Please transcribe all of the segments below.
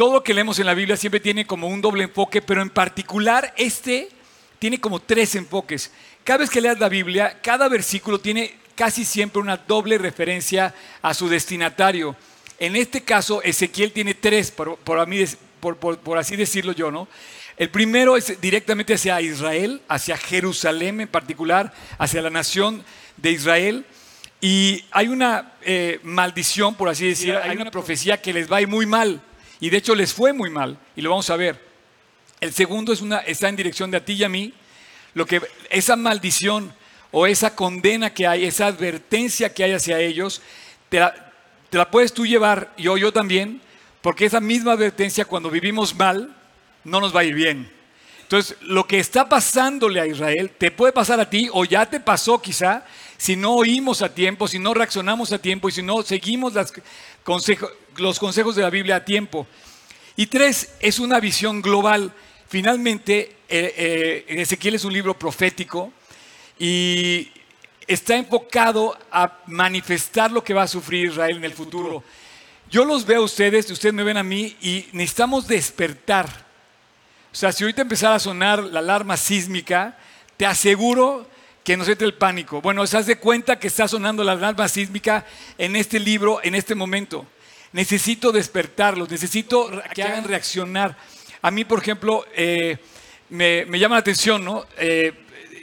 todo lo que leemos en la Biblia siempre tiene como un doble enfoque, pero en particular este tiene como tres enfoques. Cada vez que leas la Biblia, cada versículo tiene casi siempre una doble referencia a su destinatario. En este caso, Ezequiel tiene tres, por, por así decirlo yo, ¿no? El primero es directamente hacia Israel, hacia Jerusalén en particular, hacia la nación de Israel. Y hay una eh, maldición, por así decir, hay una profecía que les va a ir muy mal. Y de hecho les fue muy mal. Y lo vamos a ver. El segundo es una, está en dirección de a ti y a mí. Lo que, esa maldición o esa condena que hay, esa advertencia que hay hacia ellos, te la, puedes tú llevar, yo, yo también, porque esa misma advertencia cuando vivimos mal, no nos va a ir bien. Entonces, lo que está pasándole a Israel te puede pasar a ti o ya te pasó quizá si no oímos a tiempo, si no reaccionamos a tiempo y si no seguimos los consejos de la Biblia a tiempo. Y tres, es una visión global. Finalmente, eh, eh, Ezequiel es un libro profético y está enfocado a manifestar lo que va a sufrir Israel en el futuro. Yo los veo a ustedes, ustedes me ven a mí y necesitamos despertar o sea, si ahorita empezara a sonar la alarma sísmica, te aseguro que nos entre el pánico. Bueno, se de cuenta que está sonando la alarma sísmica en este libro, en este momento. Necesito despertarlos, necesito que hagan reaccionar. A mí, por ejemplo, eh, me, llama la atención, ¿no? Eh,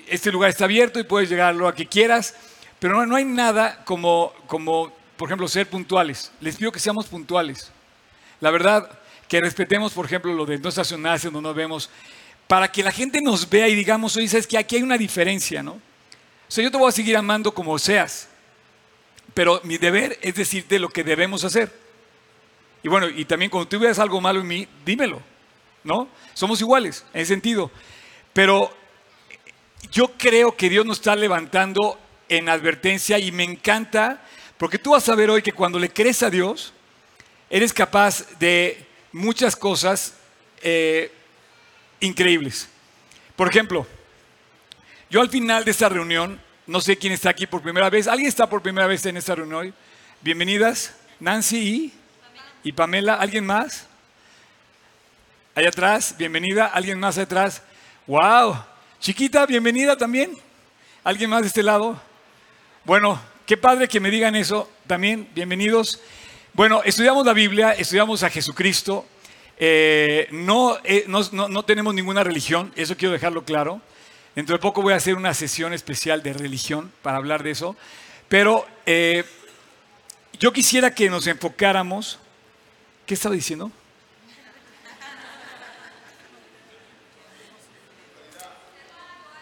este lugar está abierto y puedes llegar a lo que quieras, pero no, no hay nada como, como, por ejemplo, ser puntuales. Les pido que seamos puntuales. La verdad, que respetemos, por ejemplo, lo de no estacionarse, no nos vemos, para que la gente nos vea y digamos, oye, sabes que aquí hay una diferencia, ¿no? O sea, yo te voy a seguir amando como seas, pero mi deber es decirte lo que debemos hacer. Y bueno, y también cuando tú veas algo malo en mí, dímelo, ¿no? Somos iguales en ese sentido. Pero yo creo que Dios nos está levantando en advertencia y me encanta, porque tú vas a ver hoy que cuando le crees a Dios, eres capaz de muchas cosas eh, increíbles. Por ejemplo, yo al final de esta reunión, no sé quién está aquí por primera vez, ¿alguien está por primera vez en esta reunión? Bienvenidas, Nancy y, y Pamela, ¿alguien más? Allá atrás, bienvenida, ¿alguien más atrás? ¡Wow! Chiquita, bienvenida también. ¿Alguien más de este lado? Bueno, qué padre que me digan eso también, bienvenidos. Bueno, estudiamos la Biblia, estudiamos a Jesucristo. Eh, eh, no, no, tenemos ninguna religión, eso quiero dejarlo claro. Dentro de poco voy a hacer una sesión especial de religión para hablar de eso. Pero eh, yo quisiera que nos enfocáramos. ¿Qué estaba diciendo?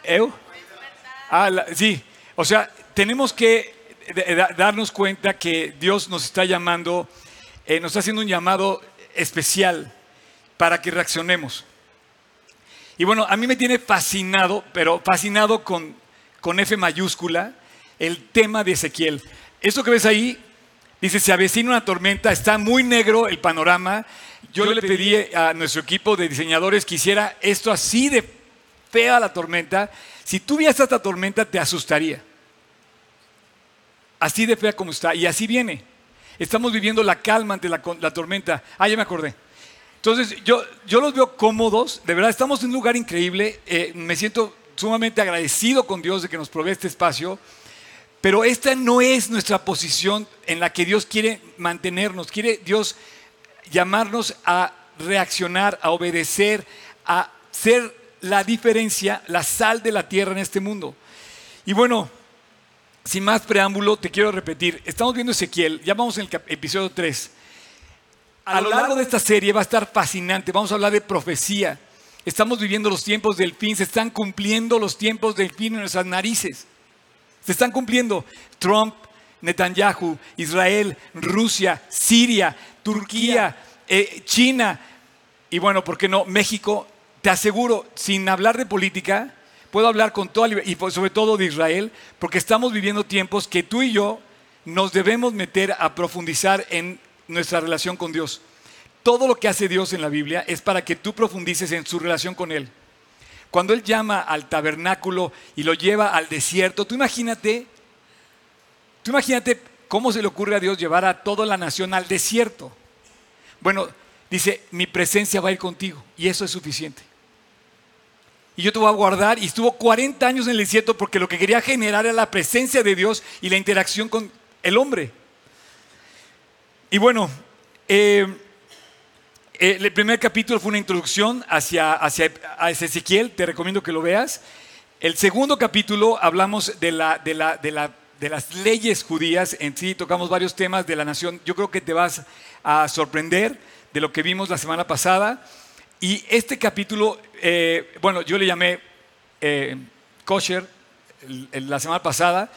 ¿Eu? Ah, sí, o sea, tenemos que darnos cuenta que Dios nos está llamando, eh, nos está haciendo un llamado especial para que reaccionemos. Y bueno, a mí me tiene fascinado, pero fascinado con, con F mayúscula, el tema de Ezequiel. Esto que ves ahí, dice, se avecina una tormenta, está muy negro el panorama. Yo le pedí a nuestro equipo de diseñadores que hiciera esto así de fea la tormenta. Si tú vieras esta tormenta, te asustaría. Así de fea como está. Y así viene. Estamos viviendo la calma ante la, tormenta. Ah, ya me acordé. Entonces, yo, yo los veo cómodos. De verdad, estamos en un lugar increíble. Eh, me siento sumamente agradecido con Dios de que nos provee este espacio. Pero esta no es nuestra posición en la que Dios quiere mantenernos. Quiere Dios llamarnos a reaccionar, a obedecer, a ser la diferencia, la sal de la tierra en este mundo. Y bueno, sin más preámbulo, te quiero repetir, estamos viendo Ezequiel, ya vamos en el episodio 3. A lo largo de esta serie va a estar fascinante, vamos a hablar de profecía. Estamos viviendo los tiempos del fin, se están cumpliendo los tiempos del fin en nuestras narices. Se están cumpliendo. Trump, Netanyahu, Israel, Rusia, Siria, Turquía, eh, China y bueno, ¿por qué no? México. Te aseguro, sin hablar de política, puedo hablar con toda libertad, y sobre todo de Israel, porque estamos viviendo tiempos que tú y yo nos debemos meter a profundizar en nuestra relación con Dios. Todo lo que hace Dios en la Biblia es para que tú profundices en su relación con Él. Cuando Él llama al tabernáculo y lo lleva al desierto, tú imagínate, tú imagínate cómo se le ocurre a Dios llevar a toda la nación al desierto. Bueno, dice, mi presencia va a ir contigo y eso es suficiente. Y yo te voy a guardar y estuvo 40 años en el desierto porque lo que quería generar era la presencia de Dios y la interacción con el hombre. Y bueno, eh, eh, el primer capítulo fue una introducción hacia, hacia, Ezequiel, te recomiendo que lo veas. El segundo capítulo hablamos de, la, de, la, de, la, de las leyes judías, en sí tocamos varios temas de la nación. Yo creo que te vas a sorprender de lo que vimos la semana pasada. Y este capítulo, eh, bueno, yo le llamé eh, kosher la semana pasada,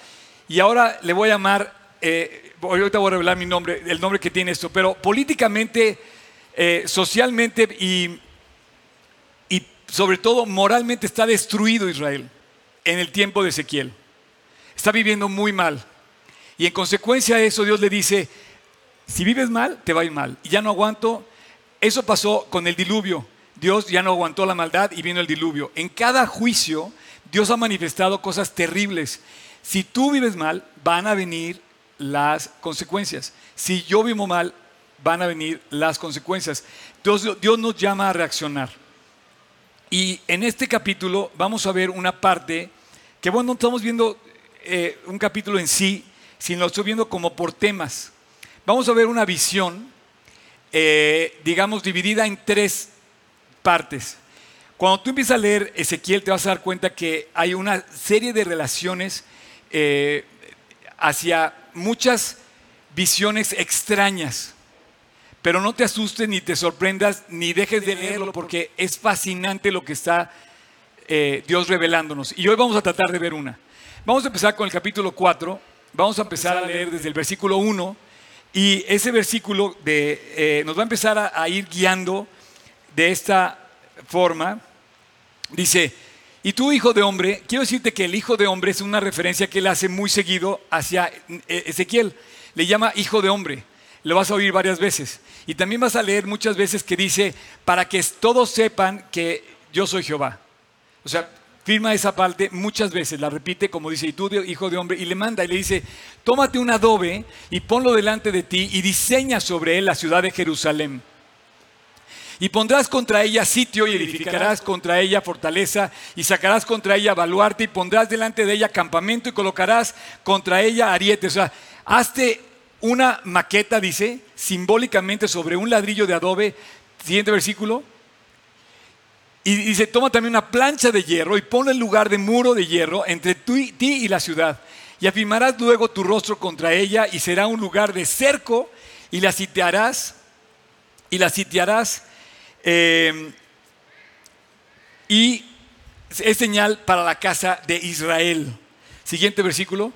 y ahora le voy a llamar, eh, ahorita voy a revelar mi nombre, el nombre que tiene esto, pero políticamente, eh, socialmente y, y sobre todo moralmente está destruido Israel en el tiempo de Ezequiel. Está viviendo muy mal. Y en consecuencia de eso Dios le dice, si vives mal, te va a ir mal. Y ya no aguanto. Eso pasó con el diluvio. Dios ya no aguantó la maldad y vino el diluvio. En cada juicio, Dios ha manifestado cosas terribles. Si tú vives mal, van a venir las consecuencias. Si yo vivo mal, van a venir las consecuencias. Dios, Dios nos llama a reaccionar. Y en este capítulo vamos a ver una parte que, bueno, no estamos viendo eh, un capítulo en sí, sino lo estoy viendo como por temas. Vamos a ver una visión, eh, digamos, dividida en tres partes. Cuando tú empiezas a leer Ezequiel, te vas a dar cuenta que hay una serie de relaciones eh, hacia muchas visiones extrañas. Pero no te asustes ni te sorprendas ni dejes de leerlo porque es fascinante lo que está eh, Dios revelándonos. Y hoy vamos a tratar de ver una. Vamos a empezar con el capítulo 4. Vamos a empezar a leer desde el versículo 1. Y ese versículo de, eh, nos va a empezar a ir guiando de esta forma. Dice, y tú, hijo de hombre, quiero decirte que el hijo de hombre es una referencia que él hace muy seguido hacia eh, Ezequiel. Le llama hijo de hombre. Lo vas a oír varias veces. Y también vas a leer muchas veces que dice, para que todos sepan que yo soy Jehová. O sea, firma esa parte muchas veces, la repite como dice, y tú, hijo de hombre, y le manda y le dice, tómate un adobe y ponlo delante de ti y diseña sobre él la ciudad de Jerusalén y pondrás contra ella sitio y edificarás contra ella fortaleza y sacarás contra ella baluarte y pondrás delante de ella campamento y colocarás contra ella arietes. O sea, hazte una maqueta, dice, simbólicamente sobre un ladrillo de adobe. Siguiente versículo. Y dice, toma también una plancha de hierro y ponle el lugar de muro de hierro entre ti y la ciudad. Y afirmarás luego tu rostro contra ella y será un lugar de cerco y la sitiarás y la sitiarás eh, y es señal para la casa de Israel. Siguiente versículo.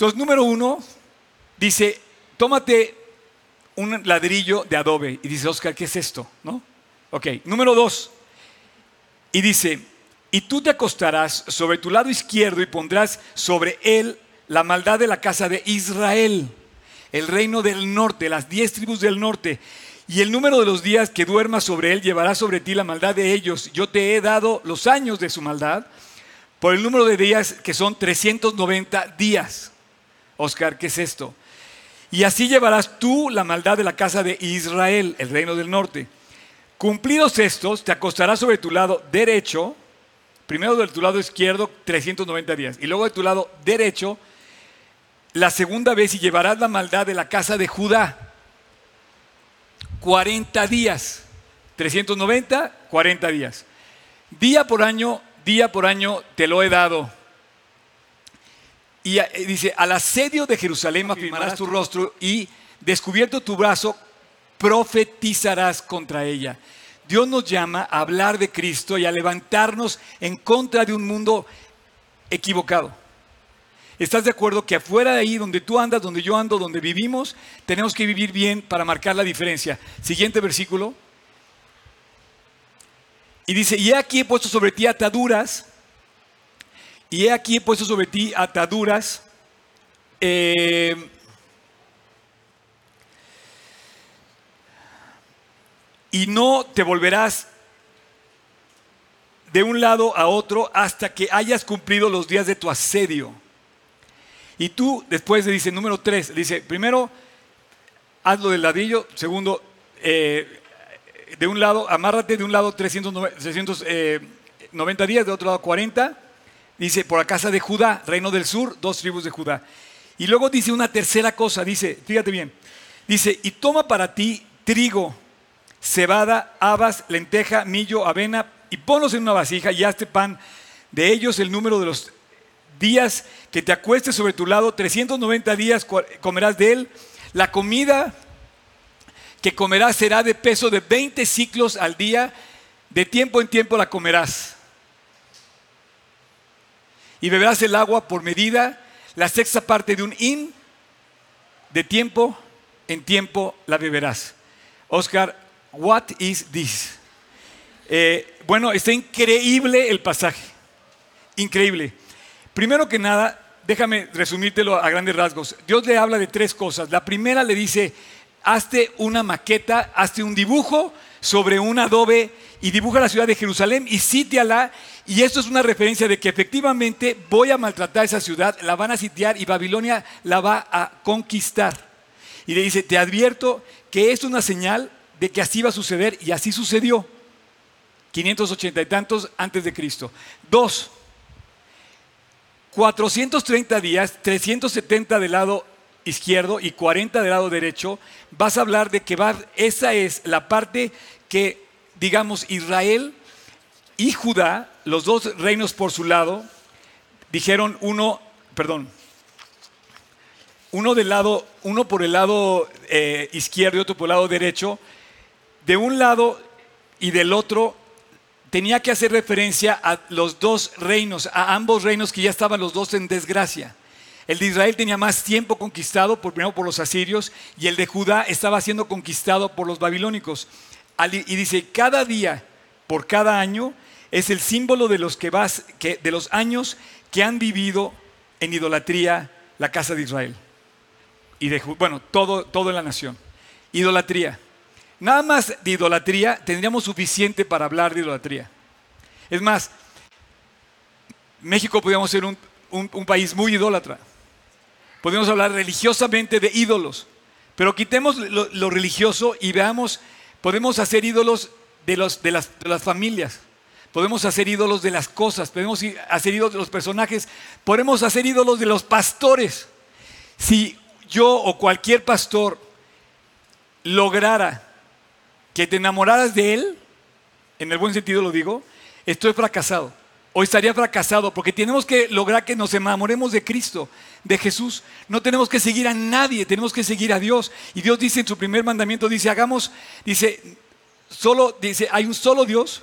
Entonces, número uno, dice, tómate un ladrillo de adobe. Y dice, Oscar, ¿qué es esto? ¿No? Ok, número dos. Y dice, y tú te acostarás sobre tu lado izquierdo y pondrás sobre él la maldad de la casa de Israel, el reino del norte, las diez tribus del norte. Y el número de los días que duermas sobre él llevará sobre ti la maldad de ellos. Yo te he dado los años de su maldad por el número de días que son 390 días. Oscar, ¿qué es esto? Y así llevarás tú la maldad de la casa de Israel, el reino del norte. Cumplidos estos, te acostarás sobre tu lado derecho, primero de tu lado izquierdo 390 días, y luego de tu lado derecho, la segunda vez y llevarás la maldad de la casa de Judá 40 días. 390, 40 días. Día por año, día por año te lo he dado. Y eh, dice, al asedio de Jerusalén afirmarás tu rostro y descubierto tu brazo, profetizarás contra ella. Dios nos llama a hablar de Cristo y a levantarnos en contra de un mundo equivocado. ¿Estás de acuerdo que afuera de ahí, donde tú andas, donde yo ando, donde vivimos, tenemos que vivir bien para marcar la diferencia? Siguiente versículo. Y dice, y aquí he puesto sobre ti ataduras, y he aquí he puesto sobre ti ataduras. Eh, y no te volverás de un lado a otro hasta que hayas cumplido los días de tu asedio. Y tú después le dice, número tres, dice, primero, hazlo del ladrillo. Segundo, eh, de un lado, amárrate de un lado 390 eh, días, de otro lado 40. Dice, por la casa de Judá, reino del sur, dos tribus de Judá. Y luego dice una tercera cosa, dice, fíjate bien, dice, y toma para ti trigo, cebada, habas, lenteja, millo, avena, y ponlos en una vasija y hazte pan de ellos el número de los días que te acuestes sobre tu lado, 390 días comerás de él. La comida que comerás será de peso de 20 ciclos al día, de tiempo en tiempo la comerás. Y beberás el agua por medida, la sexta parte de un in, de tiempo en tiempo la beberás. Oscar, what is this? Eh, bueno, está increíble el pasaje, increíble. Primero que nada, déjame resumírtelo a grandes rasgos. Dios le habla de tres cosas. La primera le dice, hazte una maqueta, hazte un dibujo sobre un adobe y dibuja la ciudad de Jerusalén y sítiala. Y esto es una referencia de que efectivamente voy a maltratar esa ciudad, la van a sitiar y Babilonia la va a conquistar. Y le dice, te advierto que esto es una señal de que así va a suceder y así sucedió. 580 y tantos antes de Cristo. Dos, 430 días, 370 del lado izquierdo y 40 del lado derecho, vas a hablar de que va, esa es la parte que, digamos, Israel y Judá, los dos reinos por su lado, dijeron uno, perdón, uno del lado, uno por el lado eh, izquierdo y otro por el lado derecho, de un lado y del otro tenía que hacer referencia a los dos reinos, a ambos reinos que ya estaban los dos en desgracia. El de Israel tenía más tiempo conquistado, por, primero por los asirios, y el de Judá estaba siendo conquistado por los babilónicos. Y dice, cada día, por cada año, es el símbolo de los, que vas, de los años que han vivido en idolatría la casa de Israel. Y de, bueno, todo, todo en la nación. Idolatría. Nada más de idolatría tendríamos suficiente para hablar de idolatría. Es más, México podríamos ser un, país muy idólatra. Podemos hablar religiosamente de ídolos, pero quitemos lo, religioso y veamos, podemos hacer ídolos de, los, de, las, de las familias, podemos hacer ídolos de las cosas, podemos hacer ídolos de los personajes, podemos hacer ídolos de los pastores. Si yo o cualquier pastor lograra que te enamoraras de Él, en el buen sentido lo digo, estoy fracasado. O estaría fracasado porque tenemos que lograr que nos enamoremos de Cristo, de Jesús. No tenemos que seguir a nadie, tenemos que seguir a Dios. Y Dios dice en su primer mandamiento, dice, hagamos, dice, solo, dice, hay un solo Dios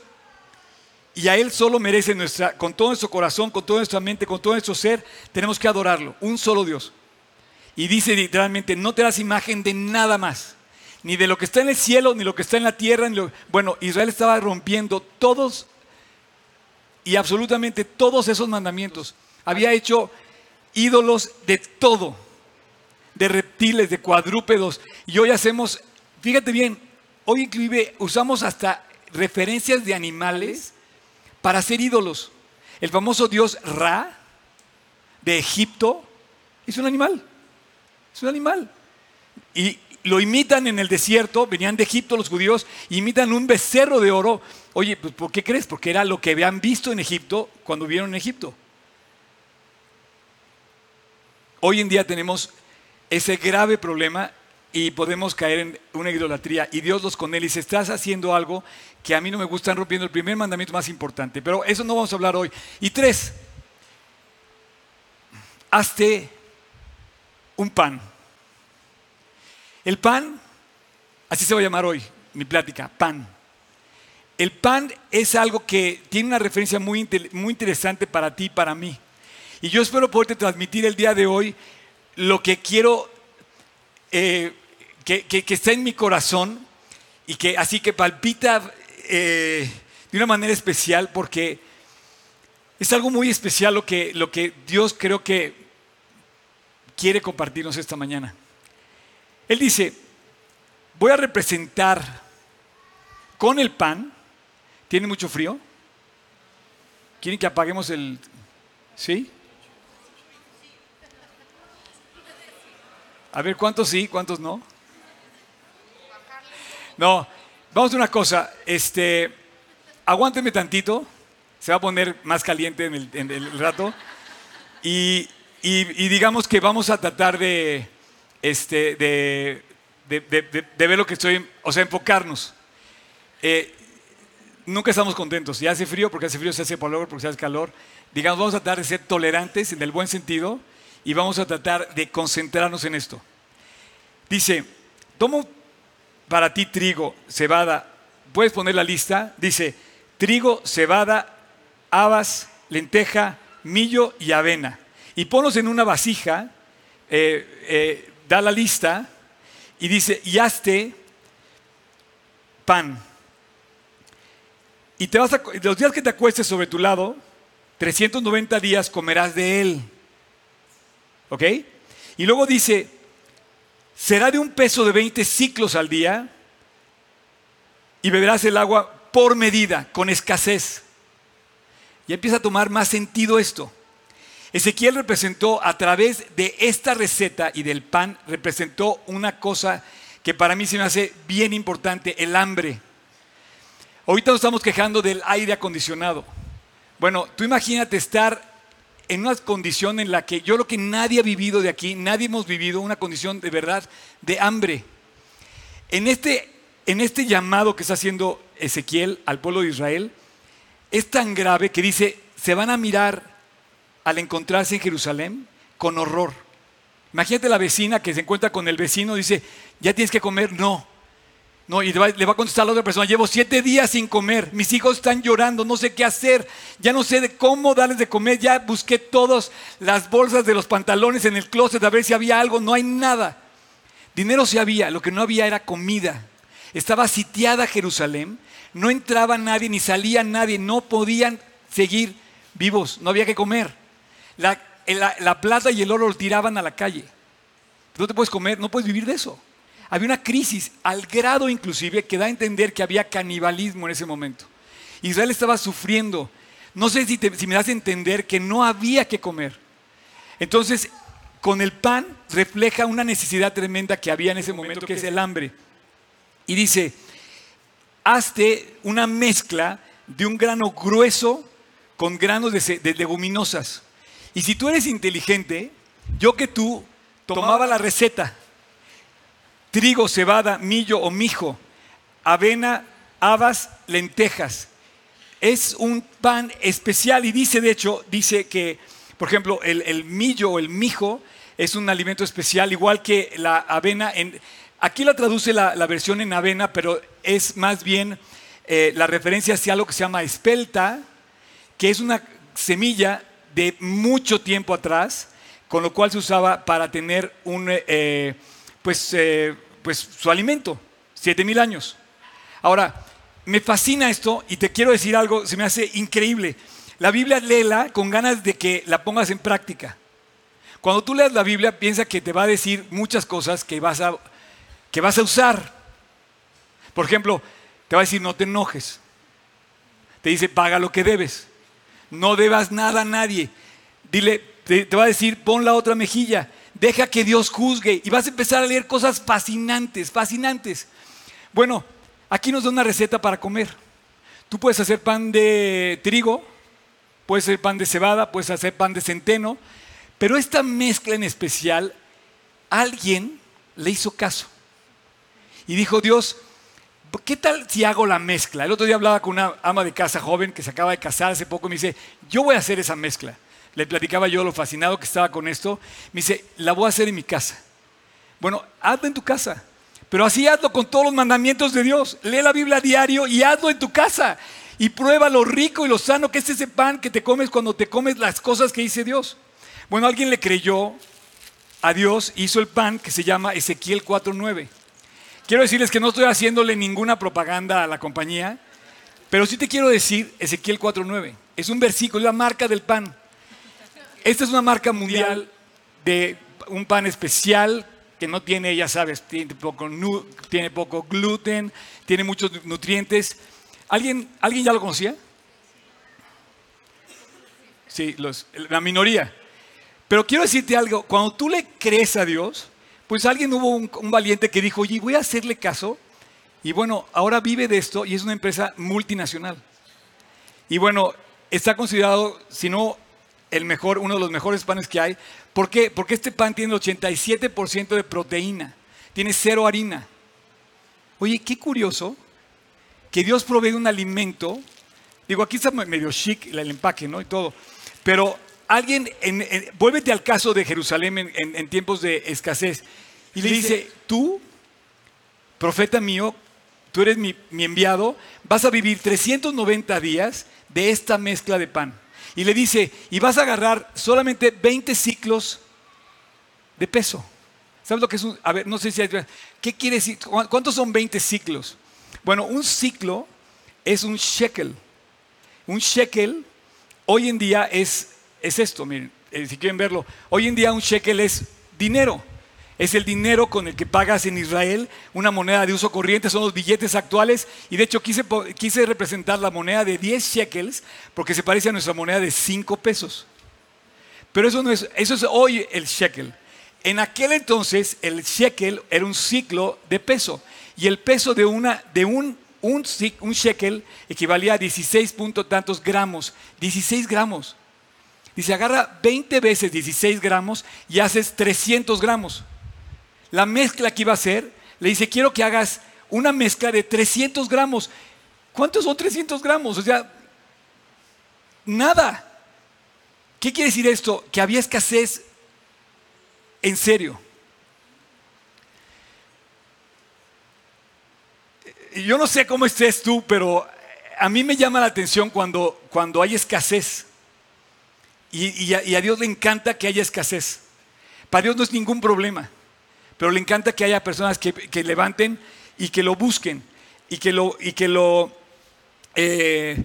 y a Él solo merece nuestra, con todo nuestro corazón, con toda nuestra mente, con todo nuestro ser, tenemos que adorarlo. Un solo Dios. Y dice literalmente, no te das imagen de nada más ni de lo que está en el cielo, ni lo que está en la tierra. Bueno, Israel estaba rompiendo todos y absolutamente todos esos mandamientos. Había hecho ídolos de todo, de reptiles, de cuadrúpedos. Y hoy hacemos, fíjate bien, hoy inclusive usamos hasta referencias de animales para hacer ídolos. El famoso dios Ra de Egipto es un animal. Es un animal. Y lo imitan en el desierto, venían de Egipto los judíos, imitan un becerro de oro. Oye, pues, ¿por qué crees? Porque era lo que habían visto en Egipto cuando vieron en Egipto. Hoy en día tenemos ese grave problema y podemos caer en una idolatría. Y Dios los con él y dice, estás haciendo algo que a mí no me gusta, rompiendo el primer mandamiento más importante. Pero eso no vamos a hablar hoy. Y tres, hazte un pan. El pan, así se va a llamar hoy mi plática, pan. El pan es algo que tiene una referencia muy, interesante para ti y para mí. Y yo espero poderte transmitir el día de hoy lo que quiero eh, que, que, está en mi corazón y que así que palpita eh, de una manera especial porque es algo muy especial lo que, lo que Dios creo que quiere compartirnos esta mañana. Él dice, voy a representar con el pan, ¿tiene mucho frío? ¿Quieren que apaguemos el... ¿Sí? A ver, ¿cuántos sí, cuántos no? No, vamos a una cosa. Este, aguántenme tantito. Se va a poner más caliente en el, rato. Y, digamos que vamos a tratar de, este, de, ver lo que estoy, o sea, enfocarnos. Eh, nunca estamos contentos. Si hace frío, porque hace frío, se hace calor, porque se hace calor. Digamos, vamos a tratar de ser tolerantes en el buen sentido y vamos a tratar de concentrarnos en esto. Dice, tomo para ti trigo, cebada, puedes poner la lista, dice, trigo, cebada, habas, lenteja, millo y avena. Y ponlos en una vasija, eh, eh, da la lista y dice, y hazte pan. Y te vas a, los días que te acuestes sobre tu lado, 390 días comerás de él. ¿Ok? Y luego dice, será de un peso de 20 ciclos al día y beberás el agua por medida, con escasez. Y empieza a tomar más sentido esto. Ezequiel representó a través de esta receta y del pan, representó una cosa que para mí se me hace bien importante, el hambre. Ahorita nos estamos quejando del aire acondicionado. Bueno, tú imagínate estar en una condición en la que yo creo que nadie ha vivido de aquí, nadie hemos vivido una condición de verdad de hambre. En este, en este llamado que está haciendo Ezequiel al pueblo de Israel, es tan grave que dice, se van a mirar al encontrarse en Jerusalén con horror. Imagínate la vecina que se encuentra con el vecino, dice, ya tienes que comer, no, no, y le va, a contestar a la otra persona, llevo siete días sin comer, mis hijos están llorando, no sé qué hacer, ya no sé de cómo darles de comer, ya busqué todas las bolsas de los pantalones en el closet a ver si había algo, no hay nada. Dinero sí había, lo que no había era comida. Estaba sitiada Jerusalén, no entraba nadie ni salía nadie, no podían seguir vivos, no había que comer. La, la plata y el oro lo tiraban a la calle. No te puedes comer, no puedes vivir de eso había una crisis al grado inclusive que da a entender que había canibalismo en ese momento. Israel estaba sufriendo. No sé si, me das a entender que no había que comer. Entonces, con el pan refleja una necesidad tremenda que había en ese momento, que es el hambre. Y dice, hazte una mezcla de un grano grueso con granos de, de leguminosas. Y si tú eres inteligente, yo que tú tomaba la receta trigo, cebada, millo o mijo, avena, habas, lentejas. Es un pan especial y dice, de hecho, dice que, por ejemplo, el, millo o el mijo es un alimento especial, igual que la avena. En, aquí la traduce la, versión en avena, pero es más bien eh, la referencia hacia algo que se llama espelta, que es una semilla de mucho tiempo atrás, con lo cual se usaba para tener un, eh, pues, eh, pues su alimento, siete mil años. Ahora, me fascina esto y te quiero decir algo, se me hace increíble. La Biblia léela con ganas de que la pongas en práctica. Cuando tú leas la Biblia, piensa que te va a decir muchas cosas que vas a, que vas a usar. Por ejemplo, te va a decir no te enojes. Te dice paga lo que debes. No debas nada a nadie. Dile, te va a decir pon la otra mejilla. Deja que Dios juzgue y vas a empezar a leer cosas fascinantes, fascinantes. Bueno, aquí nos da una receta para comer. Tú puedes hacer pan de trigo, puedes hacer pan de cebada, puedes hacer pan de centeno, pero esta mezcla en especial, alguien le hizo caso. Y dijo, Dios, ¿qué tal si hago la mezcla? El otro día hablaba con una ama de casa joven que se acaba de casar hace poco y me dice, yo voy a hacer esa mezcla le platicaba yo lo fascinado que estaba con esto, me dice, la voy a hacer en mi casa. Bueno, hazlo en tu casa, pero así hazlo con todos los mandamientos de Dios. Lee la Biblia a diario y hazlo en tu casa. Y prueba lo rico y lo sano que es ese pan que te comes cuando te comes las cosas que dice Dios. Bueno, alguien le creyó a Dios, hizo el pan que se llama Ezequiel 4.9. Quiero decirles que no estoy haciéndole ninguna propaganda a la compañía, pero sí te quiero decir Ezequiel 4.9. Es un versículo, es la marca del pan. Esta es una marca mundial de un pan especial que no tiene, ya sabes, tiene poco, tiene poco gluten, tiene muchos nutrientes. ¿Alguien, ¿Alguien ya lo conocía? Sí, la minoría. Pero quiero decirte algo, cuando tú le crees a Dios, pues alguien hubo un, valiente que dijo, oye, voy a hacerle caso Y bueno, ahora vive de esto y es una empresa multinacional. Y bueno, está considerado, si no el mejor, uno de los mejores panes que hay. ¿Por qué? Porque este pan tiene 87% de proteína, tiene cero harina. Oye, qué curioso que Dios provee un alimento. Digo, aquí está medio chic el empaque, ¿no? Y todo. Pero alguien, en, vuélvete al caso de Jerusalén en, tiempos de escasez. Y le dice, tú, profeta mío, tú eres mi, mi enviado, vas a vivir 390 días de esta mezcla de pan. Y le dice, y vas a agarrar solamente 20 ciclos de peso. ¿Sabes lo que es un.? A ver, no sé si hay. ¿Qué quiere decir? ¿Cuántos son 20 ciclos? Bueno, un ciclo es un shekel. Un shekel hoy en día es, es esto, miren, eh, si quieren verlo. Hoy en día un shekel es dinero. Es el dinero con el que pagas en Israel, una moneda de uso corriente, son los billetes actuales. Y de hecho quise, representar la moneda de 10 shekels porque se parece a nuestra moneda de 5 pesos. Pero eso no es, eso es hoy el shekel. En aquel entonces el shekel era un ciclo de peso y el peso de, un, shekel equivalía a 16 puntos tantos gramos. 16 gramos. Dice, agarra 20 veces 16 gramos y haces 300 gramos la mezcla que iba a hacer, le dice, quiero que hagas una mezcla de 300 gramos. ¿Cuántos son 300 gramos? O sea, nada. ¿Qué quiere decir esto? Que había escasez en serio. Yo no sé cómo estés tú, pero a mí me llama la atención cuando, cuando hay escasez. Y a Dios le encanta que haya escasez. Para Dios no es ningún problema pero le encanta que haya personas que, levanten y que lo busquen y que lo, y que lo eh,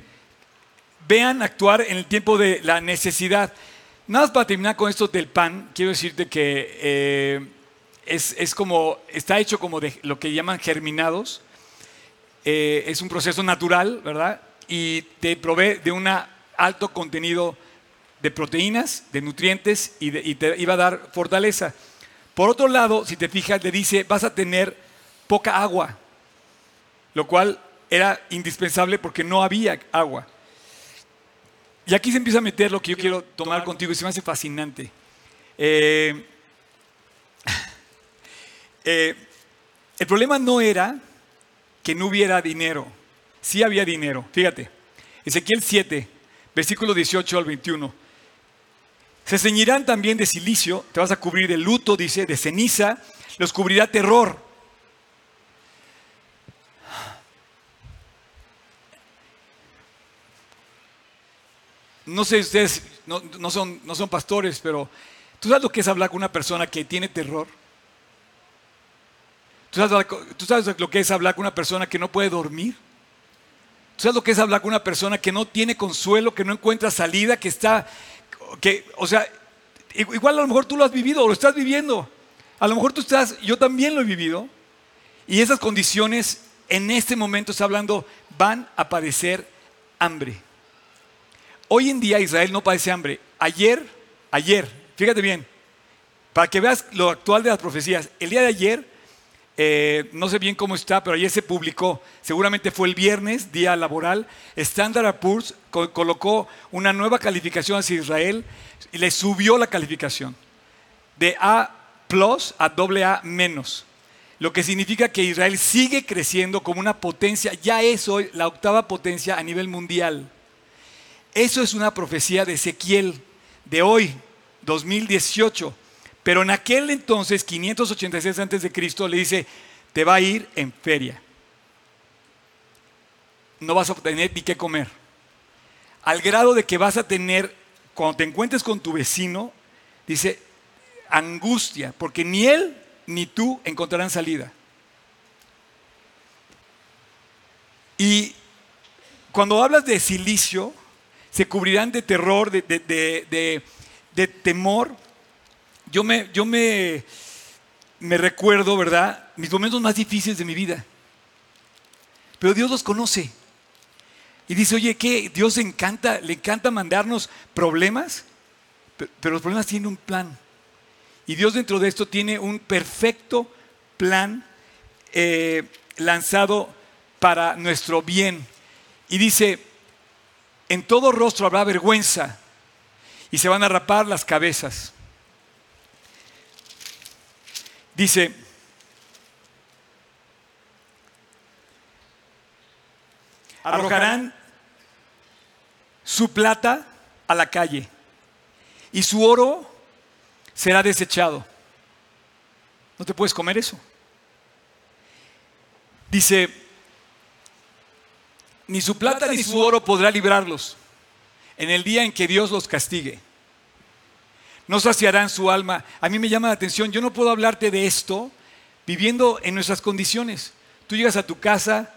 vean actuar en el tiempo de la necesidad. Nada más para terminar con esto del pan, quiero decirte que eh, es, como, está hecho como de lo que llaman germinados. Eh, es un proceso natural, ¿verdad? Y te provee de un alto contenido de proteínas, de nutrientes y, y te iba a dar fortaleza. Por otro lado, si te fijas, le dice, vas a tener poca agua, lo cual era indispensable porque no había agua. Y aquí se empieza a meter lo que yo quiero tomar contigo y se me hace fascinante. Eh, eh, el problema no era que no hubiera dinero, sí había dinero. Fíjate, Ezequiel 7, versículo 18 al 21. Se ceñirán también de silicio, te vas a cubrir de luto, dice, de ceniza, los cubrirá terror. No sé, ustedes no, son, no son pastores, pero ¿tú sabes lo que es hablar con una persona que tiene terror? ¿Tú sabes, ¿Tú sabes lo que es hablar con una persona que no puede dormir? ¿Tú sabes lo que es hablar con una persona que no tiene consuelo, que no encuentra salida, que está que, o sea, igual a lo mejor tú lo has vivido o lo estás viviendo. A lo mejor tú estás, yo también lo he vivido. Y esas condiciones en este momento está hablando, van a padecer hambre. Hoy en día Israel no padece hambre. Ayer, ayer, fíjate bien, para que veas lo actual de las profecías, el día de ayer eh, no sé bien cómo está, pero ayer se publicó, seguramente fue el viernes, día laboral, Standard Poor's colocó una nueva calificación hacia Israel y le subió la calificación de A plus a doble A menos. Lo que significa que Israel sigue creciendo como una potencia, ya es hoy la octava potencia a nivel mundial. Eso es una profecía de Ezequiel de hoy, 2018. Pero en aquel entonces, 586 antes de Cristo, le dice, te va a ir en feria. No vas a tener ni qué comer. Al grado de que vas a tener, cuando te encuentres con tu vecino, dice, angustia, porque ni él ni tú encontrarán salida. Y cuando hablas de silicio, se cubrirán de terror, de, de temor, yo me, yo me, me recuerdo, ¿verdad? Mis momentos más difíciles de mi vida. Pero Dios los conoce. Y dice, oye, ¿qué? Dios le encanta, le encanta mandarnos problemas, pero los problemas tienen un plan. Y Dios dentro de esto tiene un perfecto plan. Eh, lanzado para nuestro bien. Y dice, en todo rostro habrá vergüenza y se van a rapar las cabezas. Dice, arrojarán su plata a la calle y su oro será desechado. No te puedes comer eso. Dice, ni su plata ni su oro podrá librarlos en el día en que Dios los castigue. No saciarán su alma. A mí me llama la atención, yo no puedo hablarte de esto viviendo en nuestras condiciones. Tú llegas a tu casa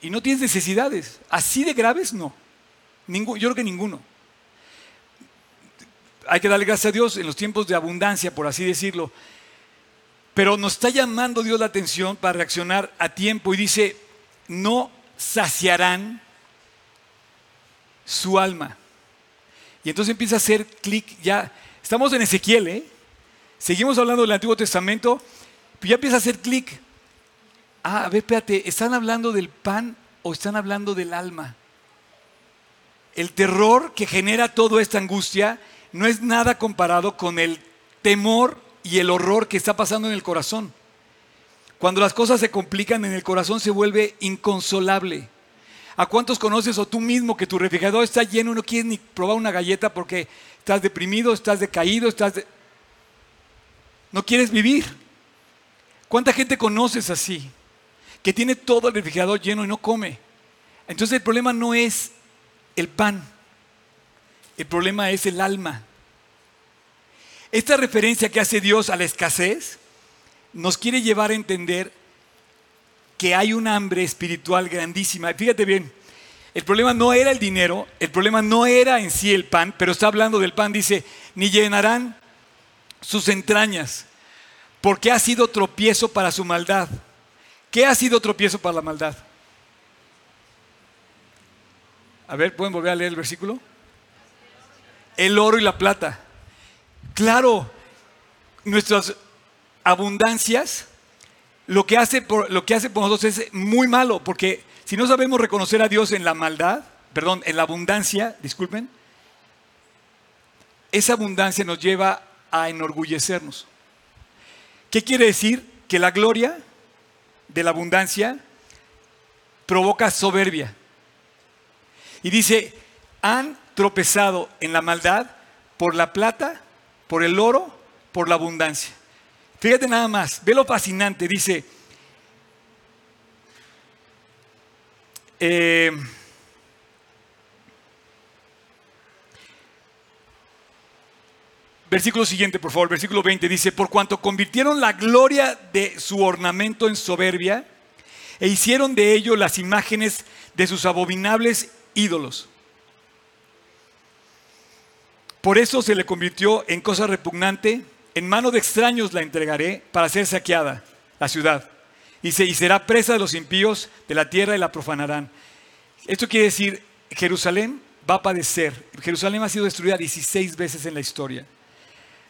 y no tienes necesidades. Así de graves, no. yo creo que ninguno. Hay que darle gracias a Dios en los tiempos de abundancia, por así decirlo. Pero nos está llamando Dios la atención para reaccionar a tiempo y dice, no saciarán su alma. Y entonces empieza a hacer clic ya. Estamos en Ezequiel, ¿eh? Seguimos hablando del Antiguo Testamento, pero ya empieza a hacer clic. Ah, a ver, espérate, ¿están hablando del pan o están hablando del alma? El terror que genera toda esta angustia no es nada comparado con el temor y el horror que está pasando en el corazón. Cuando las cosas se complican en el corazón se vuelve inconsolable. ¿A cuántos conoces o tú mismo que tu refrigerador está lleno y no quieres ni probar una galleta porque estás deprimido, estás decaído, estás no quieres vivir? ¿Cuánta gente conoces así? Que tiene todo el refrigerador lleno y no come. Entonces el problema no es el pan, el problema es el alma. Esta referencia que hace Dios a la escasez nos quiere llevar a entender que hay un hambre espiritual grandísima. Fíjate bien, el problema no era el dinero, el problema no era en sí el pan, pero está hablando del pan, dice, ni llenarán sus entrañas, porque ha sido tropiezo para su maldad. ¿Qué ha sido tropiezo para la maldad? A ver, ¿pueden volver a leer el versículo? El oro y la plata. Claro, nuestras abundancias, lo que hace por, lo que por nosotros es muy malo, porque si no sabemos reconocer a Dios en la maldad, perdón, en la abundancia, disculpen, esa abundancia nos lleva a enorgullecernos. ¿Qué quiere decir? Que la gloria de la abundancia provoca soberbia. Y dice, han tropezado en la maldad por la plata, por el oro, por la abundancia. Fíjate nada más, ve lo fascinante, dice, eh, versículo siguiente, por favor, versículo 20, dice, por cuanto convirtieron la gloria de su ornamento en soberbia e hicieron de ello las imágenes de sus abominables ídolos. Por eso se le convirtió en cosa repugnante en mano de extraños la entregaré para ser saqueada la ciudad. Y, y será presa de los impíos de la tierra y la profanarán. Esto quiere decir, Jerusalén va a padecer. Jerusalén ha sido destruida 16 veces en la historia.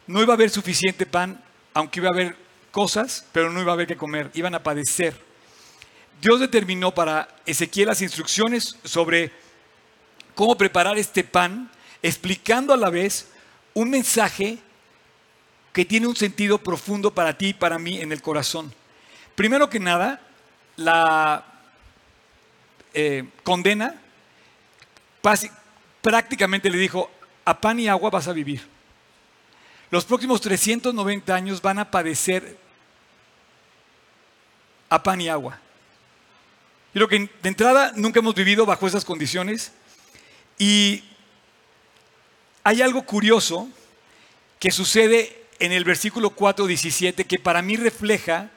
No iba a haber suficiente pan, aunque iba a haber cosas, pero no iba a haber que comer. Iban a padecer. Dios determinó para Ezequiel las instrucciones sobre cómo preparar este pan, explicando a la vez un mensaje que tiene un sentido profundo para ti y para mí en el corazón. Primero que nada, la eh, condena prácticamente le dijo, a pan y agua vas a vivir. Los próximos 390 años van a padecer a pan y agua. Yo creo que de entrada nunca hemos vivido bajo esas condiciones y hay algo curioso que sucede en el versículo 4, 17, que para mí refleja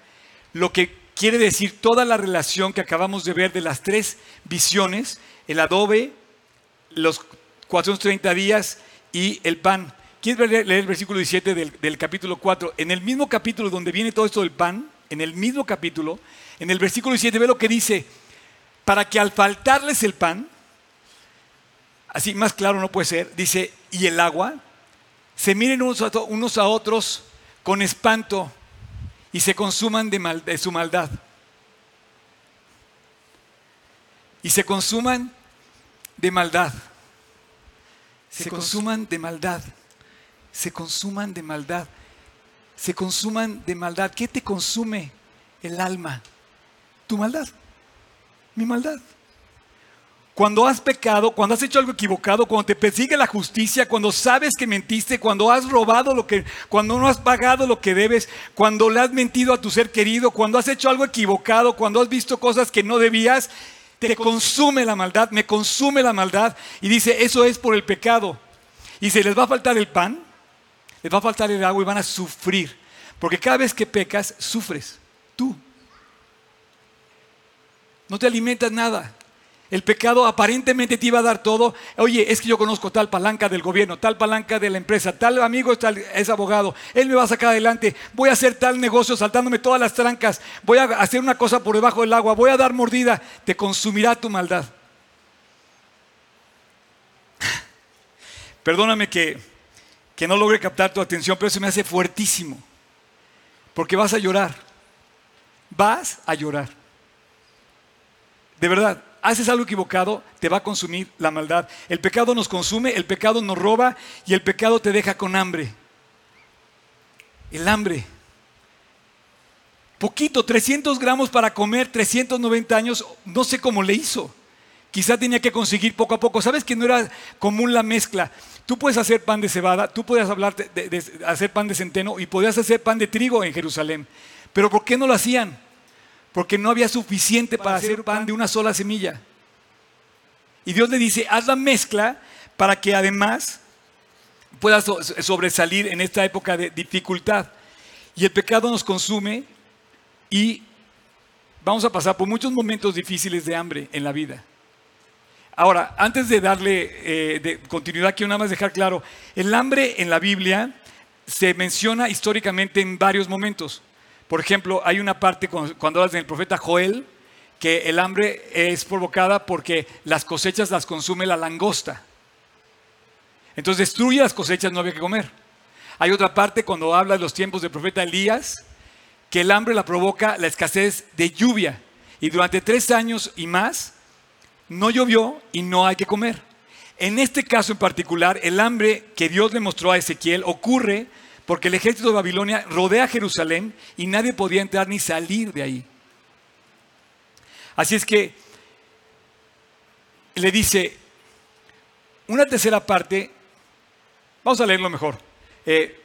lo que quiere decir toda la relación que acabamos de ver de las tres visiones, el adobe, los 430 días y el pan. ¿Quieres leer el versículo 17 del, del, capítulo 4? En el mismo capítulo donde viene todo esto del pan, en el mismo capítulo, en el versículo 17 ve lo que dice, para que al faltarles el pan, así más claro no puede ser, dice, y el agua, se miren unos a otros con espanto y se consuman de, de su maldad. Y se consuman de maldad. Se, consuman de maldad. Se consuman de maldad. Se consuman de maldad. ¿Qué te consume el alma? Tu maldad. Mi maldad. Cuando has pecado, cuando has hecho algo equivocado, cuando te persigue la justicia, cuando sabes que mentiste, cuando has robado lo que, cuando no has pagado lo que debes, cuando le has mentido a tu ser querido, cuando has hecho algo equivocado, cuando has visto cosas que no debías, te consume la maldad, me consume la maldad. Y dice, eso es por el pecado. Y se les va a faltar el pan, les va a faltar el agua y van a sufrir. Porque cada vez que pecas, sufres. Tú. No te alimentas nada. El pecado aparentemente te iba a dar todo. Oye, es que yo conozco tal palanca del gobierno, tal palanca de la empresa, tal amigo es abogado. Él me va a sacar adelante. Voy a hacer tal negocio saltándome todas las trancas. Voy a hacer una cosa por debajo del agua. Voy a dar mordida. Te consumirá tu maldad. Perdóname que, que no logre captar tu atención, pero eso me hace fuertísimo. Porque vas a llorar. Vas a llorar. De verdad, haces algo equivocado, te va a consumir la maldad. El pecado nos consume, el pecado nos roba y el pecado te deja con hambre. El hambre. Poquito, 300 gramos para comer, 390 años, no sé cómo le hizo. Quizá tenía que conseguir poco a poco. ¿Sabes que no era común la mezcla? Tú puedes hacer pan de cebada, tú puedes hablar de, hacer pan de centeno y podías hacer pan de trigo en Jerusalén. Pero ¿por qué no lo hacían? Porque no había suficiente para, hacer pan de una sola semilla. Y Dios le dice, haz la mezcla para que además puedas sobresalir en esta época de dificultad. Y el pecado nos consume y vamos a pasar por muchos momentos difíciles de hambre en la vida. Ahora, antes de darle eh, de continuidad, quiero nada más dejar claro, el hambre en la Biblia se menciona históricamente en varios momentos. Por ejemplo, hay una parte cuando hablas del profeta Joel, que el hambre es provocada porque las cosechas las consume la langosta. Entonces destruye las cosechas, no había que comer. Hay otra parte cuando habla de los tiempos del profeta Elías, que el hambre la provoca la escasez de lluvia. Y durante tres años y más, no llovió y no hay que comer. En este caso en particular, el hambre que Dios le mostró a Ezequiel ocurre porque el ejército de Babilonia rodea Jerusalén y nadie podía entrar ni salir de ahí. Así es que le dice, una tercera parte, vamos a leerlo mejor. Eh,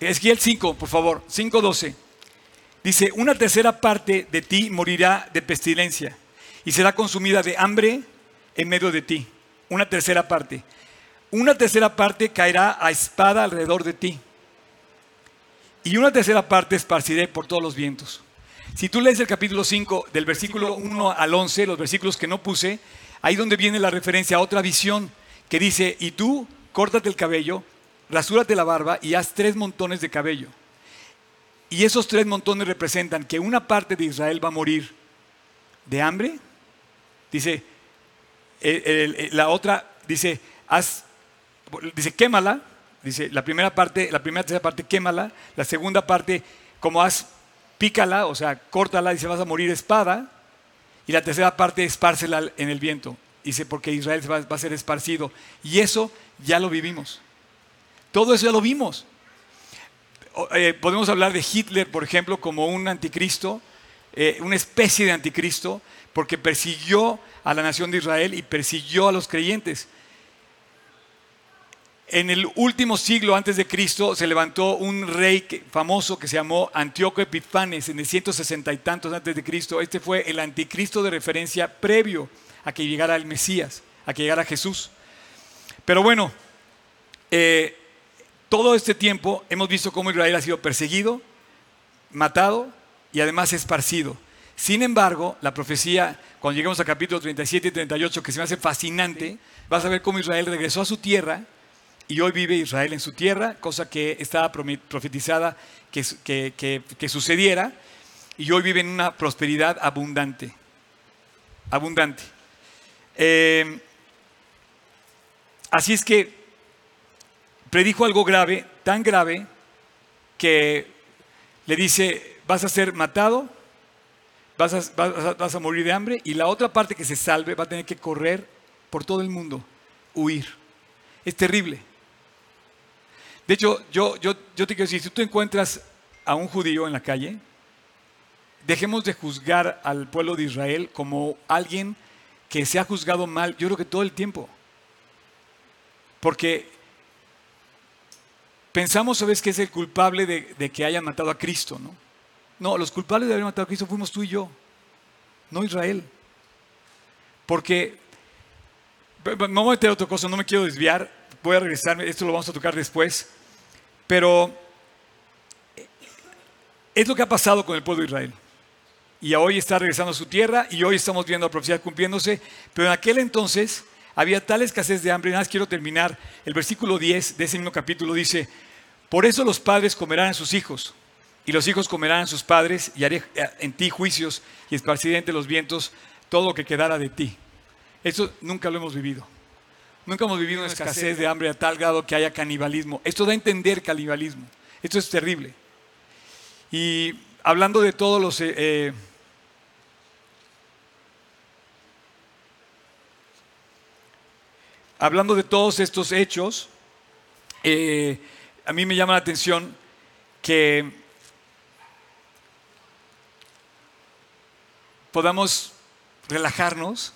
Esquiel 5, por favor, 5.12. Dice, una tercera parte de ti morirá de pestilencia y será consumida de hambre en medio de ti. Una tercera parte una tercera parte caerá a espada alrededor de ti. Y una tercera parte esparciré por todos los vientos. Si tú lees el capítulo 5, del versículo 1 al 11, los versículos que no puse, ahí donde viene la referencia a otra visión que dice, y tú córtate el cabello, rasúrate la barba y haz tres montones de cabello. Y esos tres montones representan que una parte de Israel va a morir de hambre. Dice, la otra dice, haz dice, quémala, dice, la primera parte, la primera tercera parte, quémala, la segunda parte, como haz, pícala, o sea, córtala, dice, vas a morir espada, y la tercera parte, espárcela en el viento, dice, porque Israel va, a ser esparcido, y eso ya lo vivimos, todo eso ya lo vimos. Eh, podemos hablar de Hitler, por ejemplo, como un anticristo, eh, una especie de anticristo, porque persiguió a la nación de Israel y persiguió a los creyentes. En el último siglo antes de Cristo se levantó un rey famoso que se llamó Antíoco Epifanes en el 160 y tantos antes de Cristo. Este fue el anticristo de referencia previo a que llegara el Mesías, a que llegara Jesús. Pero bueno, eh, todo este tiempo hemos visto cómo Israel ha sido perseguido, matado y además esparcido. Sin embargo, la profecía, cuando lleguemos a capítulo 37 y 38, que se me hace fascinante, vas a ver cómo Israel regresó a su tierra y hoy vive Israel en su tierra, cosa que estaba profetizada que, sucediera, y hoy vive en una prosperidad abundante, abundante. Eh, así es que predijo algo grave, tan grave, que le dice, vas a ser matado, vas a- vas a morir de hambre y la otra parte que se salve va a tener que correr por todo el mundo, huir. Es terrible. De hecho, yo, yo, yo te quiero decir, si tú encuentras a un judío en la calle, dejemos de juzgar al pueblo de Israel como alguien que se ha juzgado mal, yo creo que todo el tiempo. Porque pensamos, ¿sabes que es el culpable de, que hayan matado a Cristo? ¿no? no, los culpables de haber matado a Cristo fuimos tú y yo, no Israel. Porque, me voy a meter otra cosa, no me quiero desviar, voy a regresarme, esto lo vamos a tocar después, pero es lo que ha pasado con el pueblo de Israel. Y hoy está regresando a su tierra y hoy estamos viendo la profecía cumpliéndose, pero en aquel entonces había tal escasez de hambre, nada más quiero terminar, el versículo 10 de ese mismo capítulo dice, por eso los padres comerán a sus hijos y los hijos comerán a sus padres y haré en ti juicios y esparciré entre los vientos todo lo que quedara de ti. Eso nunca lo hemos vivido. Nunca hemos vivido una escasez de hambre a tal grado que haya canibalismo. Esto da a entender canibalismo. Esto es terrible. Y hablando de todos los... eh, eh, hablando de todos estos hechos, eh, a mí me llama la atención que podamos relajarnos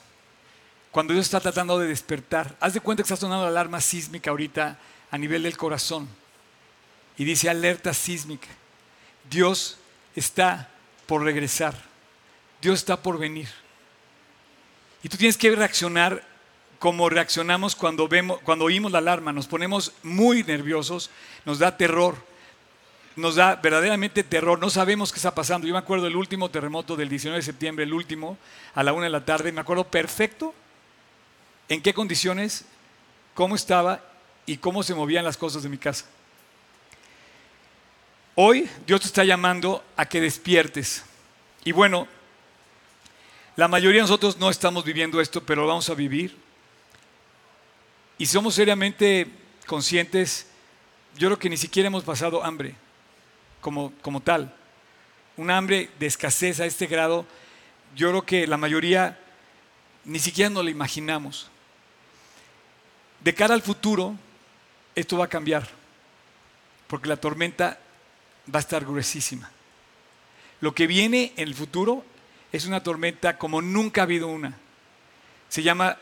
cuando Dios está tratando de despertar. Haz de cuenta que está sonando la alarma sísmica ahorita a nivel del corazón. Y dice alerta sísmica. Dios está por regresar. Dios está por venir. Y tú tienes que reaccionar como reaccionamos cuando, vemos, cuando oímos la alarma. Nos ponemos muy nerviosos, nos da terror, nos da verdaderamente terror. No sabemos qué está pasando. Yo me acuerdo del último terremoto del 19 de septiembre, el último, a la una de la tarde. Me acuerdo perfecto en qué condiciones, cómo estaba y cómo se movían las cosas de mi casa. Hoy Dios te está llamando a que despiertes. Y bueno, la mayoría de nosotros no estamos viviendo esto, pero lo vamos a vivir. Y somos seriamente conscientes, yo creo que ni siquiera hemos pasado hambre como, como tal. Un hambre de escasez a este grado, yo creo que la mayoría ni siquiera nos lo imaginamos. De cara al futuro, esto va a cambiar, porque la tormenta va a estar gruesísima. Lo que viene en el futuro es una tormenta como nunca ha habido una. Se llama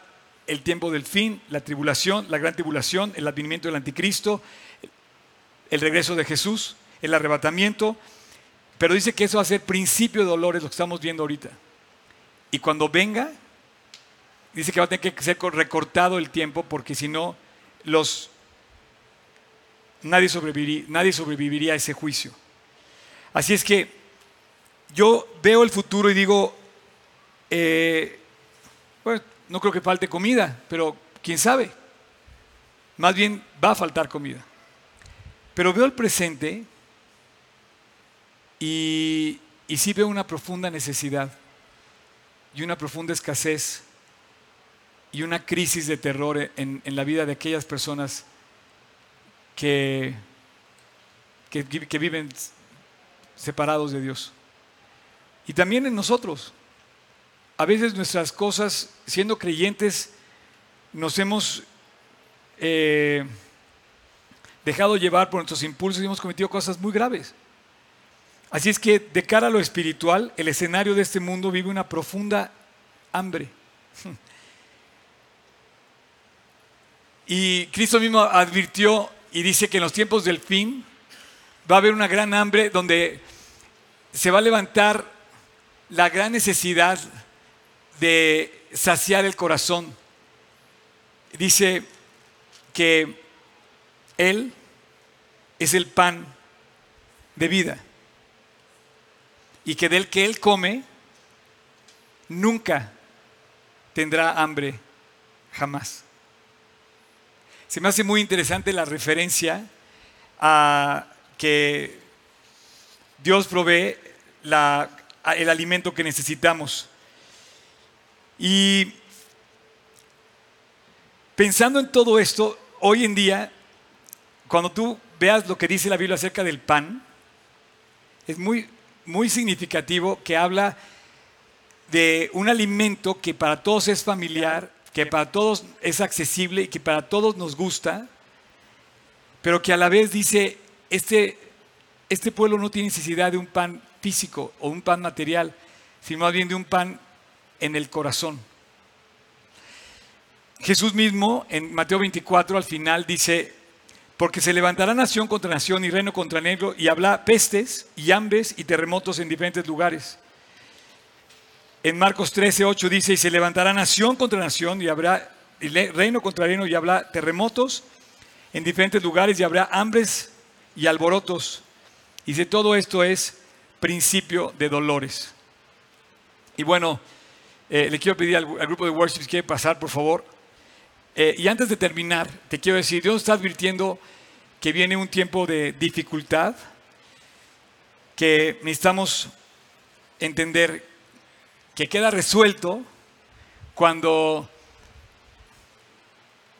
el tiempo del fin, la tribulación, la gran tribulación, el advenimiento del anticristo, el regreso de Jesús, el arrebatamiento, pero dice que eso va a ser principio de dolores, lo que estamos viendo ahorita. Y cuando venga, dice que va a tener que ser recortado el tiempo porque si no, los, nadie, sobreviviría, a ese juicio. Así es que yo veo el futuro y digo, eh, no creo que falte comida, pero quién sabe. Más bien va a faltar comida. Pero veo el presente y sí veo una profunda necesidad y una profunda escasez y una crisis de terror en, en la vida de aquellas personas que, que, que viven separados de Dios. Y también en nosotros. A veces nuestras cosas, siendo creyentes, nos hemos eh, dejado llevar por nuestros impulsos y hemos cometido cosas muy graves. Así es que de cara a lo espiritual, el escenario de este mundo vive una profunda hambre. Y Cristo mismo advirtió y dice que en los tiempos del fin va a haber una gran hambre donde se va a levantar la gran necesidad de saciar el corazón. Dice que Él es el pan de vida y que del que Él come nunca tendrá hambre, jamás. Se me hace muy interesante la referencia a que Dios provee el alimento que necesitamos. Y pensando en todo esto, hoy en día, cuando tú veas lo que dice la Biblia acerca del pan, es muy, muy significativo que habla de un alimento que para todos es familiar, que para todos es accesible y que para todos nos gusta, pero que a la vez dice, este, este pueblo no tiene necesidad de un pan físico o un pan material, sino más bien de un pan en el corazón. Jesús mismo en Mateo 24 al final dice, porque se levantará nación contra nación y reino contra negro y habrá pestes y hambres y terremotos en diferentes lugares. En Marcos 13, 8 dice, y se levantará nación contra nación y habrá reino contra reino y habrá terremotos en diferentes lugares y habrá hambres y alborotos. Y dice, todo esto es principio de dolores. Y bueno, eh, le quiero pedir al, grupo de worship si quiere pasar, por favor. Eh, y antes de terminar, te quiero decir, Dios está advirtiendo que viene un tiempo de dificultad, que necesitamos entender que queda resuelto cuando,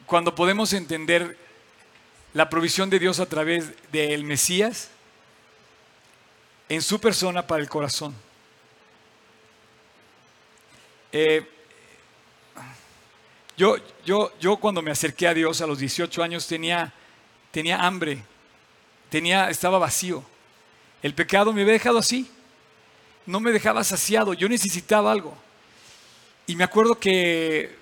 cuando podemos entender la provisión de Dios a través del Mesías en su persona para el corazón. Eh, yo, yo, yo cuando me acerqué a Dios a los 18 años tenía, tenía hambre, tenía, estaba vacío. El pecado me había dejado así, no me dejaba saciado, yo necesitaba algo. Y me acuerdo que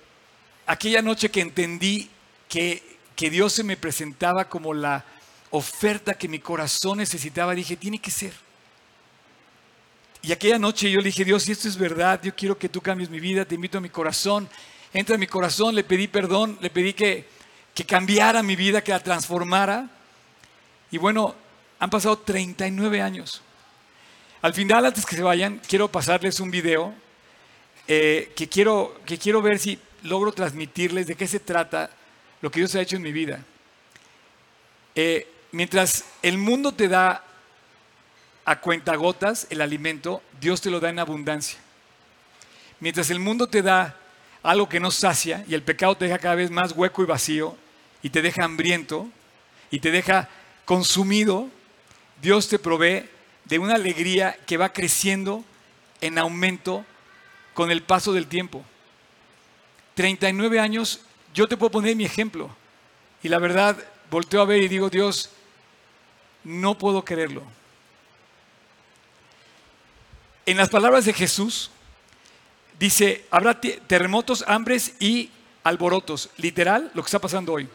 aquella noche que entendí que, que Dios se me presentaba como la oferta que mi corazón necesitaba, dije, tiene que ser. Y aquella noche yo le dije, Dios, si esto es verdad, yo quiero que tú cambies mi vida, te invito a mi corazón. Entra a mi corazón, le pedí perdón, le pedí que, que cambiara mi vida, que la transformara. Y bueno, han pasado 39 años. Al final, antes que se vayan, quiero pasarles un video eh, que, quiero, que quiero ver si logro transmitirles de qué se trata lo que Dios ha hecho en mi vida. Eh, mientras el mundo te da a cuentagotas el alimento, Dios te lo da en abundancia. Mientras el mundo te da algo que no sacia y el pecado te deja cada vez más hueco y vacío y te deja hambriento y te deja consumido, Dios te provee de una alegría que va creciendo en aumento con el paso del tiempo. 39 años, yo te puedo poner mi ejemplo. Y la verdad, volteo a ver y digo, Dios, no puedo creerlo. En las palabras de Jesús, dice, habrá terremotos, hambres y alborotos. Literal, lo que está pasando hoy.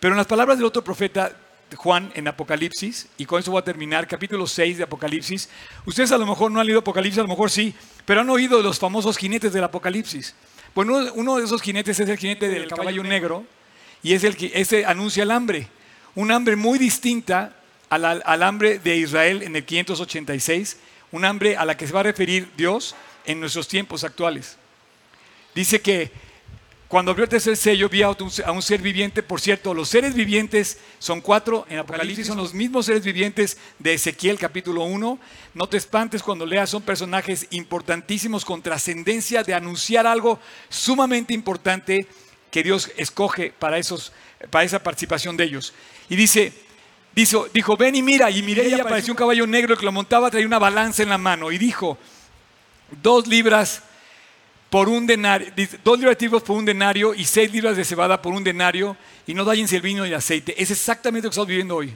Pero en las palabras del otro profeta, Juan, en Apocalipsis, y con eso voy a terminar, capítulo 6 de Apocalipsis, ustedes a lo mejor no han leído Apocalipsis, a lo mejor sí, pero han oído de los famosos jinetes del Apocalipsis. Bueno, uno de esos jinetes es el jinete del caballo negro, y es el que ese anuncia el hambre. Un hambre muy distinta al, al hambre de Israel en el 586 un hambre a la que se va a referir Dios en nuestros tiempos actuales. Dice que cuando abrió el tercer sello vi a un, ser viviente, por cierto, los seres vivientes son cuatro, en Apocalipsis son los mismos seres vivientes de Ezequiel capítulo 1. No te espantes cuando leas, son personajes importantísimos con trascendencia de anunciar algo sumamente importante que Dios escoge para, esos, para esa participación de ellos. Y dice, Dijo, dijo, ven y mira. Y miré y apareció un caballo negro que lo montaba, traía una balanza en la mano. Y dijo, dos libras por un denario, dos libras de por un denario y seis libras de cebada por un denario. Y no dañense el vino y el aceite. Es exactamente lo que estamos viviendo hoy.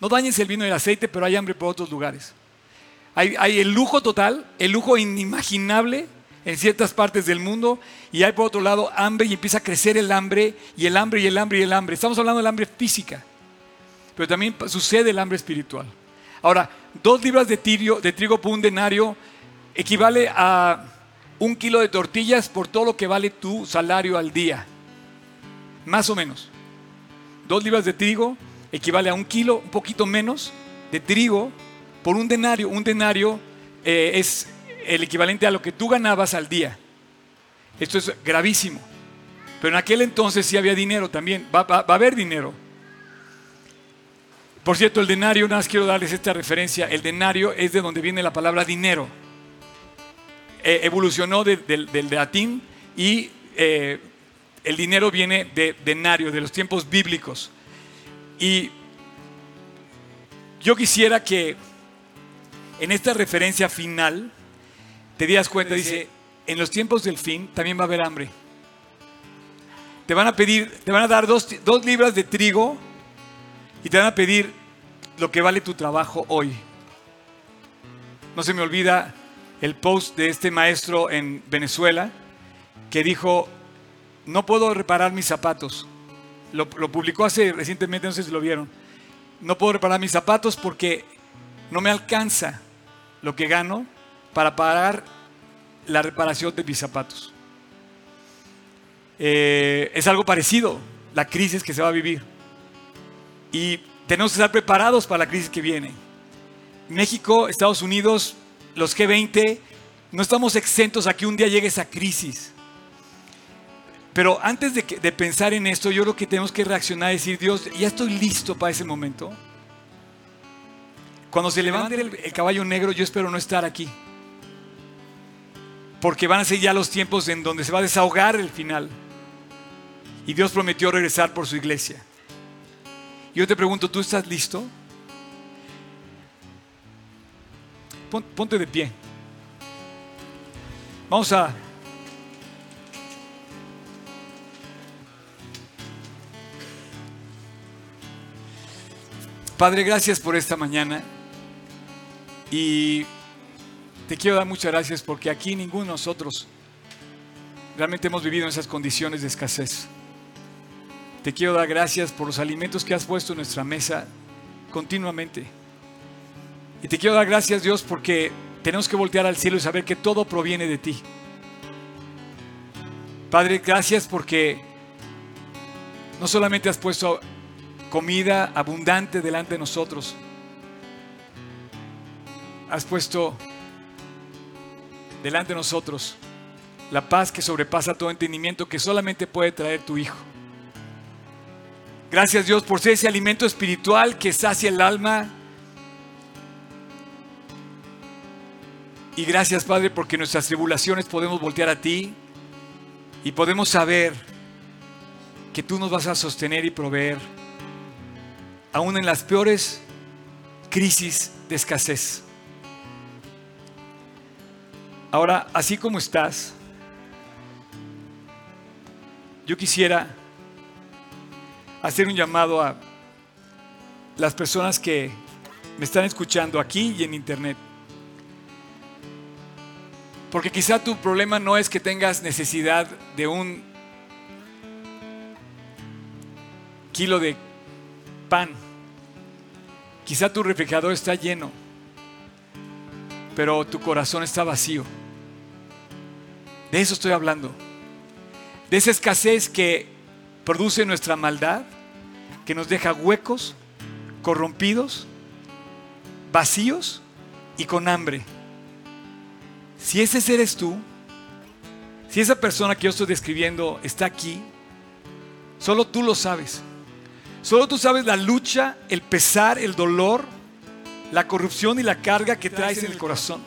No dañense el vino y el aceite, pero hay hambre por otros lugares. Hay, el lujo total, el lujo inimaginable en ciertas partes del mundo y hay por otro lado hambre y empieza a crecer el hambre y el hambre y el hambre y el hambre. Estamos hablando del hambre física pero también sucede el hambre espiritual. Ahora, dos libras de, de trigo por un denario equivale a un kilo de tortillas por todo lo que vale tu salario al día. Más o menos. Dos libras de trigo equivale a un kilo, un poquito menos, de trigo por un denario. Un denario eh, es el equivalente a lo que tú ganabas al día. Esto es gravísimo. Pero en aquel entonces sí había dinero también. va a haber dinero. Por cierto, el denario, nada más quiero darles esta referencia, el denario es de donde viene la palabra dinero. Eh, evolucionó del latín y eh, el dinero viene de denario, de los tiempos bíblicos. Y yo quisiera que en esta referencia final te das cuenta, dice, en los tiempos del fin también va a haber hambre. Te van a pedir, te van a dar dos, dos libras de trigo y te van a pedir lo que vale tu trabajo hoy. No se me olvida el post de este maestro en Venezuela que dijo, no puedo reparar mis zapatos. Lo, publicó hace recientemente, no sé si lo vieron. No puedo reparar mis zapatos porque no me alcanza lo que gano para pagar la reparación de mis zapatos. Eh, es algo parecido, la crisis que se va a vivir. Y tenemos que estar preparados para la crisis que viene. México, Estados Unidos, los G20, no estamos exentos a que un día llegue esa crisis. Pero antes de, de, pensar en esto, yo creo que tenemos que reaccionar y decir, Dios, ya estoy listo para ese momento. Cuando se levante el, el caballo negro, yo espero no estar aquí. Porque van a ser ya los tiempos en donde se va a desahogar el final. Y Dios prometió regresar por su iglesia. Yo te pregunto, ¿tú estás listo? Ponte de pie. Vamos a... Padre, gracias por esta mañana. Y te quiero dar muchas gracias porque aquí ninguno de nosotros realmente hemos vivido en esas condiciones de escasez. Te quiero dar gracias por los alimentos que has puesto en nuestra mesa continuamente. Y te quiero dar gracias, Dios, porque tenemos que voltear al cielo y saber que todo proviene de ti. Padre, gracias porque no solamente has puesto comida abundante delante de nosotros, has puesto delante de nosotros la paz que sobrepasa todo entendimiento que solamente puede traer tu Hijo. Gracias Dios por ser ese alimento espiritual que sacia el alma. Y gracias Padre porque nuestras tribulaciones podemos voltear a ti y podemos saber que tú nos vas a sostener y proveer, aún en las peores crisis de escasez. Ahora, así como estás, yo quisiera hacer un llamado a las personas que me están escuchando aquí y en internet. Porque quizá tu problema no es que tengas necesidad de un kilo de pan. Quizá tu refrigerador está lleno, pero tu corazón está vacío. De eso estoy hablando. De esa escasez que produce nuestra maldad, que nos deja huecos, corrompidos, vacíos y con hambre. Si ese ser eres tú, si esa persona que yo estoy describiendo está aquí, solo tú lo sabes. Solo tú sabes la lucha, el pesar, el dolor, la corrupción y la carga que traes en el corazón.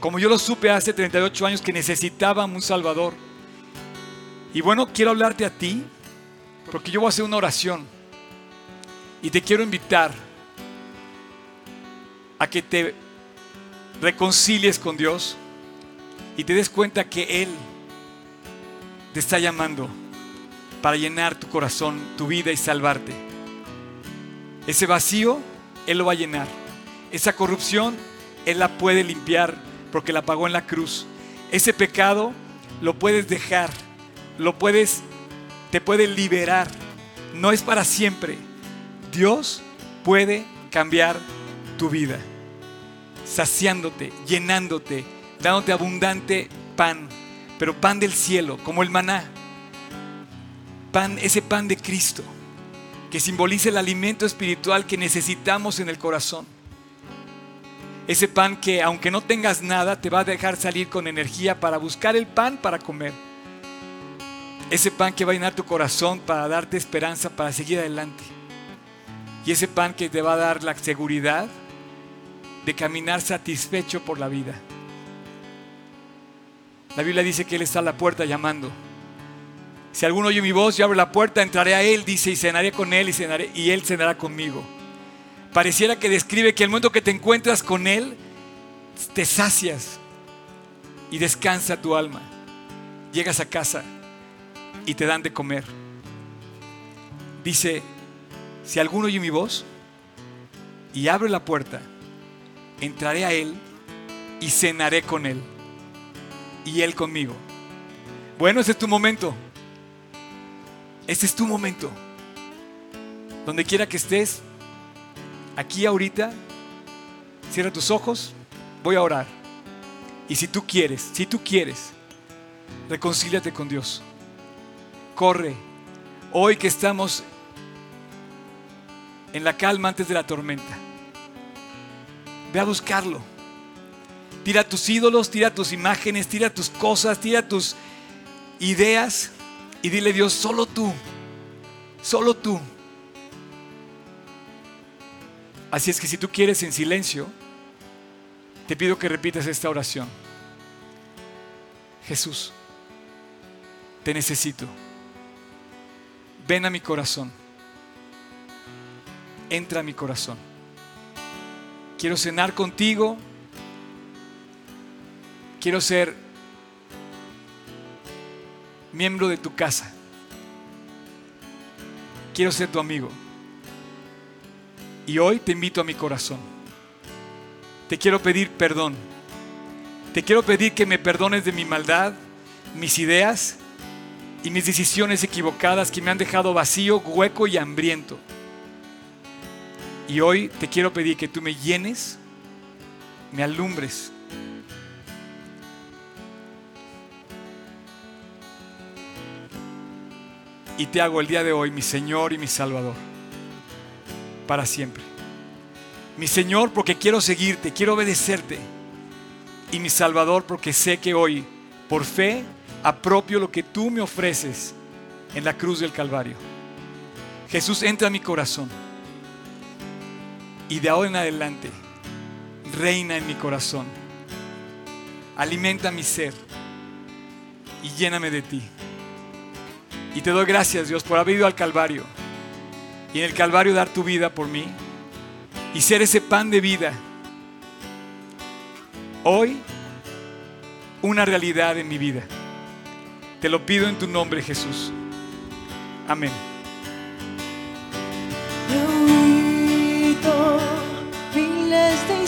Como yo lo supe hace 38 años que necesitaban un Salvador y bueno, quiero hablarte a ti, porque yo voy a hacer una oración. Y te quiero invitar a que te reconcilies con Dios y te des cuenta que Él te está llamando para llenar tu corazón, tu vida y salvarte. Ese vacío, Él lo va a llenar. Esa corrupción, Él la puede limpiar porque la pagó en la cruz. Ese pecado lo puedes dejar lo puedes, te puede liberar. No es para siempre. Dios puede cambiar tu vida, saciándote, llenándote, dándote abundante pan, pero pan del cielo, como el maná. Pan, ese pan de Cristo, que simboliza el alimento espiritual que necesitamos en el corazón. Ese pan que aunque no tengas nada, te va a dejar salir con energía para buscar el pan para comer. Ese pan que va a llenar tu corazón para darte esperanza para seguir adelante. Y ese pan que te va a dar la seguridad de caminar satisfecho por la vida. La Biblia dice que Él está a la puerta llamando. Si alguno oye mi voz, yo abro la puerta, entraré a Él, dice, y cenaré con Él y, cenaré, y Él cenará conmigo. Pareciera que describe que el momento que te encuentras con Él, te sacias, y descansa tu alma. Llegas a casa y te dan de comer. Dice, si alguno oye mi voz y abre la puerta, entraré a él y cenaré con él y él conmigo. Bueno, ese es tu momento. Este es tu momento. Donde quiera que estés, aquí ahorita, cierra tus ojos, voy a orar. Y si tú quieres, si tú quieres, reconcíliate con Dios. Corre. Hoy que estamos en la calma antes de la tormenta. Ve a buscarlo. Tira tus ídolos, tira tus imágenes, tira tus cosas, tira tus ideas y dile Dios, solo tú, solo tú. Así es que si tú quieres en silencio, te pido que repitas esta oración. Jesús, te necesito. Ven a mi corazón. Entra a mi corazón. Quiero cenar contigo. Quiero ser miembro de tu casa. Quiero ser tu amigo. Y hoy te invito a mi corazón. Te quiero pedir perdón. Te quiero pedir que me perdones de mi maldad, mis ideas y mis decisiones equivocadas que me han dejado vacío, hueco y hambriento. Y hoy te quiero pedir que tú me llenes, me alumbres. Y te hago el día de hoy mi Señor y mi Salvador. Para siempre. Mi Señor porque quiero seguirte, quiero obedecerte. Y mi Salvador porque sé que hoy, por fe, apropio lo que tú me ofreces en la cruz del Calvario. Jesús, entra a mi corazón. Y de ahora en adelante, reina en mi corazón. Alimenta mi ser y lléname de ti. Y te doy gracias, Dios, por haber ido al Calvario. Y en el Calvario dar tu vida por mí. Y ser ese pan de vida. Hoy, una realidad en mi vida. Te lo pido en tu nombre, Jesús. Amén.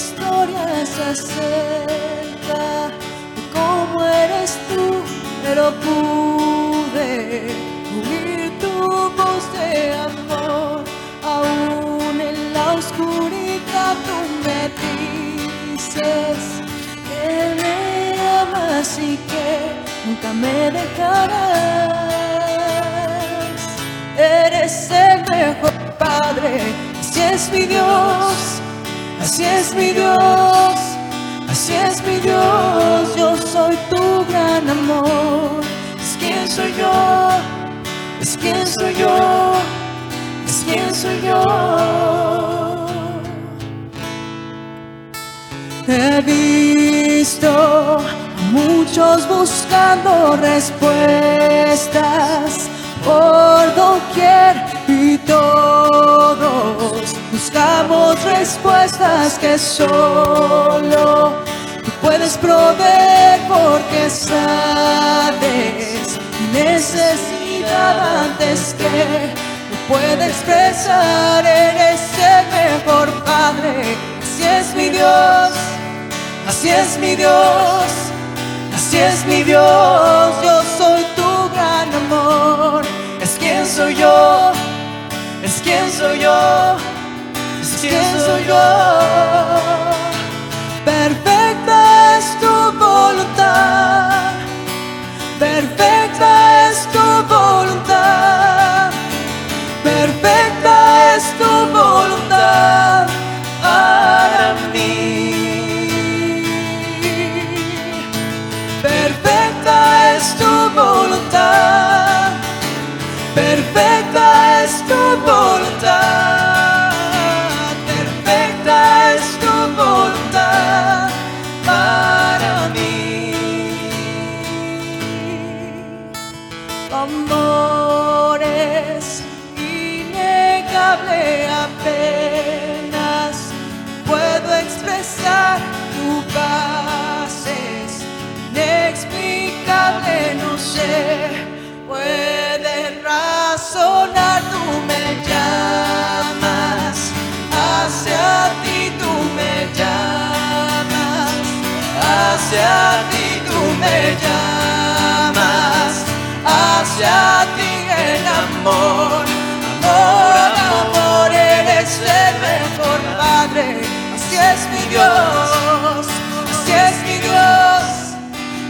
Miles de historias acerca de cómo eres tú, pero pude oír tu voz de amor. Aún en la oscuridad tú me dices que me amas y que nunca me dejarás. Eres el mejor Padre, así es mi Dios, así es mi Dios, así es mi Dios. Yo soy tu gran amor, es quien soy yo, es quien soy yo, es quien soy yo. He visto a muchos buscando respuestas por doquier y todos buscamos respuestas que solo tú puedes proveer porque sabes mi necesidad antes que pueda expresar. Eres el mejor Padre, así es mi Dios. Así es mi Dios, así es mi Dios, yo soy tu gran amor. Es quien soy yo, es quien soy yo, es quien soy amores, innegable apenas puedo expresar tu paz, es inexplicable, no sé, puede razonar, tú me llamas, hacia ti tú me llamas, hacia ti tú me llamas hacia ti en amor, amor, amor, eres el mejor Padre, así es mi Dios, así es mi Dios,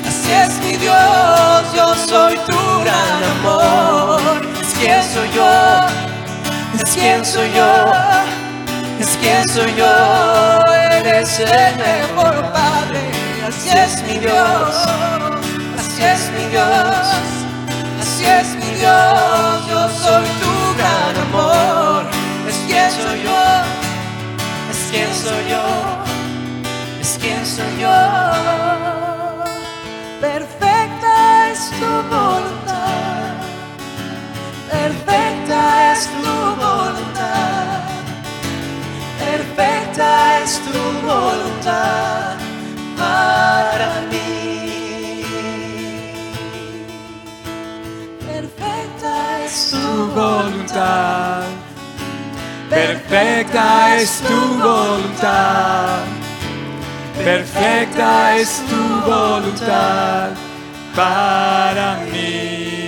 así es mi Dios, yo soy tu gran amor, es quien soy yo, es quien soy yo, es quien soy yo, eres el mejor Padre, así es mi Dios, así es mi Dios. Así es mi Dios, yo soy tu gran amor. Es quien soy yo, es quien soy yo, es quien soy yo. Perfecta es tu voluntad, perfecta es tu voluntad, perfecta es tu voluntad para mí. Es tu voluntad. Perfecta es tu voluntad. Perfecta es tu voluntad para mí.